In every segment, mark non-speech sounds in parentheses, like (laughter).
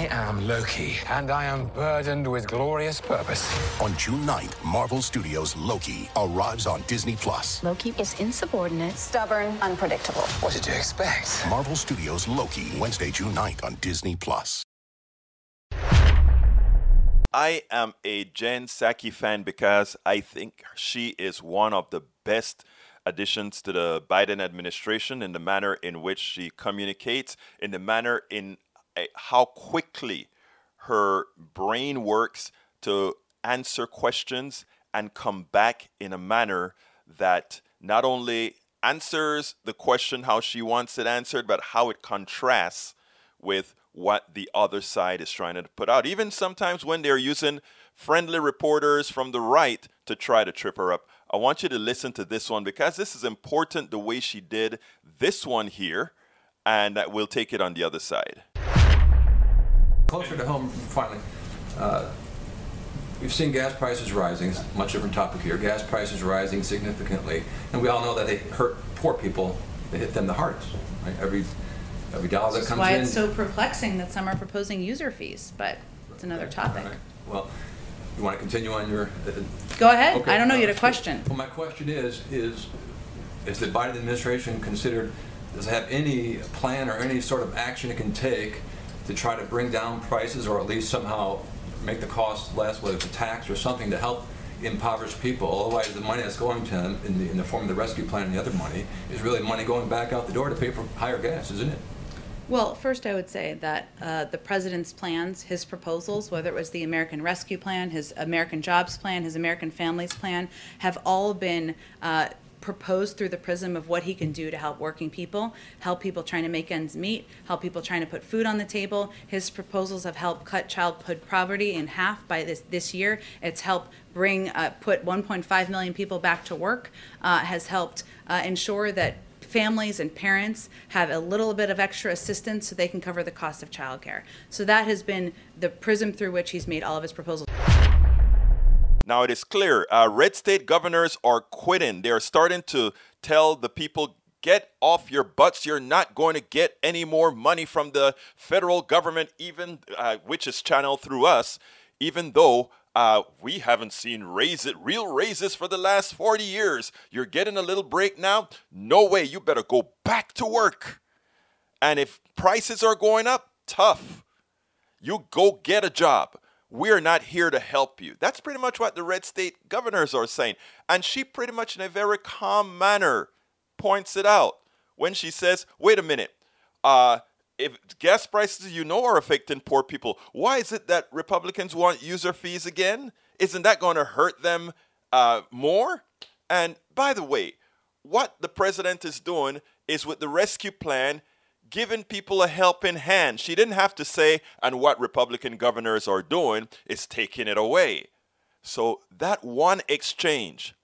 I am Loki, and I am burdened with glorious purpose. On June 9th, Marvel Studios' Loki arrives on Disney Plus. Loki is insubordinate, stubborn, unpredictable. What did you expect? Marvel Studios' Loki, Wednesday, June 9th on Disney Plus. I am a Jen Psaki fan because I think she is one of the best additions to the Biden administration in the manner in which she communicates, in the manner in Eh, how quickly her brain works to answer questions and come back in a manner that not only answers the question how she wants it answered, but how it contrasts with what the other side is trying to put out. Even sometimes when they're using friendly reporters from the right to try to trip her up. I want you to listen to this one because this is important the way she did this one here, and that we'll take it on the other side. Closer to home, finally. Uh, we've seen gas prices rising. It's a much different topic here. Gas prices rising significantly, and we all know that they hurt poor people. They hit them the hardest. Right? Every every dollar that That's comes why in. it's so perplexing that some are proposing user fees, but it's another topic. All right. Well, you want to continue on your? uh, Go ahead. Okay, I don't know. You uh, had a question. Well, my question is, is, is the Biden administration considered, does it have any plan or any sort of action it can take to try to bring down prices or at least somehow make the cost less, whether it's a tax or something to help impoverished people? Otherwise, the money that's going to them in the, in the form of the rescue plan and the other money is really money going back out the door to pay for higher gas, isn't it? Well, first, I would say that uh, the president's plans, his proposals, whether it was the American Rescue Plan, his American Jobs Plan, his American Families Plan, have all been uh, proposed through the prism of what he can do to help working people, help people trying to make ends meet, help people trying to put food on the table. His proposals have helped cut childhood poverty in half by this this year. It's helped bring uh, put 1.5 million people back to work. Uh, has helped uh, ensure that families and parents have a little bit of extra assistance so they can cover the cost of childcare. So that has been the prism through which he's made all of his proposals. Now it is clear uh, red state governors are quitting. They're starting to tell the people get off your butts. You're not going to get any more money from the federal government, even uh, which is channeled through us, even though uh, we haven't seen raise it, real raises for the last 40 years. You're getting a little break now? No way. You better go back to work. And if prices are going up, tough. You go get a job. We're not here to help you. That's pretty much what the red state governors are saying. And she pretty much in a very calm manner points it out when she says, wait a minute, uh, if gas prices you know are affecting poor people, why is it that Republicans want user fees again? Isn't that going to hurt them uh, more? And by the way, what the president is doing is with the rescue plan, giving people a helping hand. She didn't have to say, and what Republican governors are doing is taking it away. So that one exchange,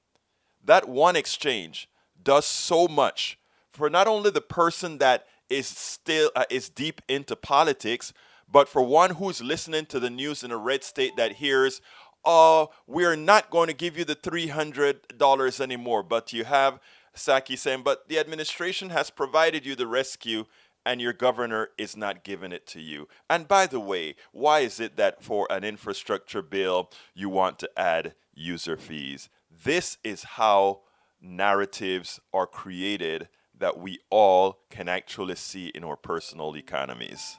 that one exchange does so much for not only the person that is still uh, is deep into politics, but for one who's listening to the news in a red state that hears, "Oh, we're not going to give you the three hundred dollars anymore," but you have Psaki saying, "But the administration has provided you the rescue." And your governor is not giving it to you. And by the way, why is it that for an infrastructure bill you want to add user fees? This is how narratives are created that we all can actually see in our personal economies.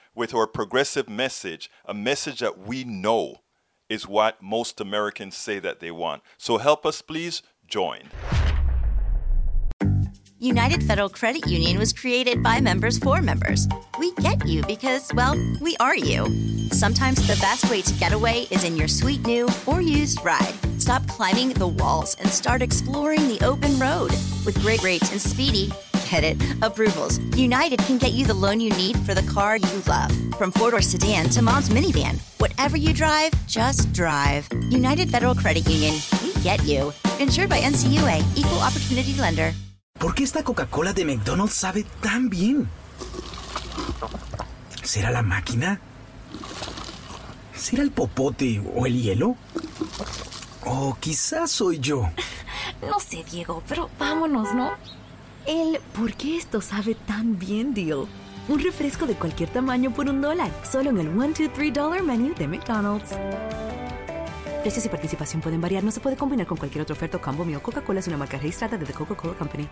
with our progressive message, a message that we know is what most Americans say that they want. So help us, please join. United Federal Credit Union was created by members for members. We get you because, well, we are you. Sometimes the best way to get away is in your sweet new or used ride. Stop climbing the walls and start exploring the open road. With great rates and speedy, get it. Approvals. United can get you the loan you need for the car you love. From four door sedan to mom's minivan. Whatever you drive, just drive. United Federal Credit Union. We get you. Insured by NCUA, Equal Opportunity Lender. ¿Por qué esta Coca-Cola de McDonald's sabe tan bien? ¿Será la máquina? ¿Será el popote o el hielo? O quizás soy yo. (laughs) No sé, Diego, pero vámonos, ¿no? El ¿por qué esto sabe tan bien, deal? Un refresco de cualquier tamaño por un dólar, solo en el 1, 2, 3 dollar menu de McDonald's. Precios y participación pueden variar, no se puede combinar con cualquier otra oferta combo mío. Coca-Cola es una marca registrada de The Coca-Cola Company.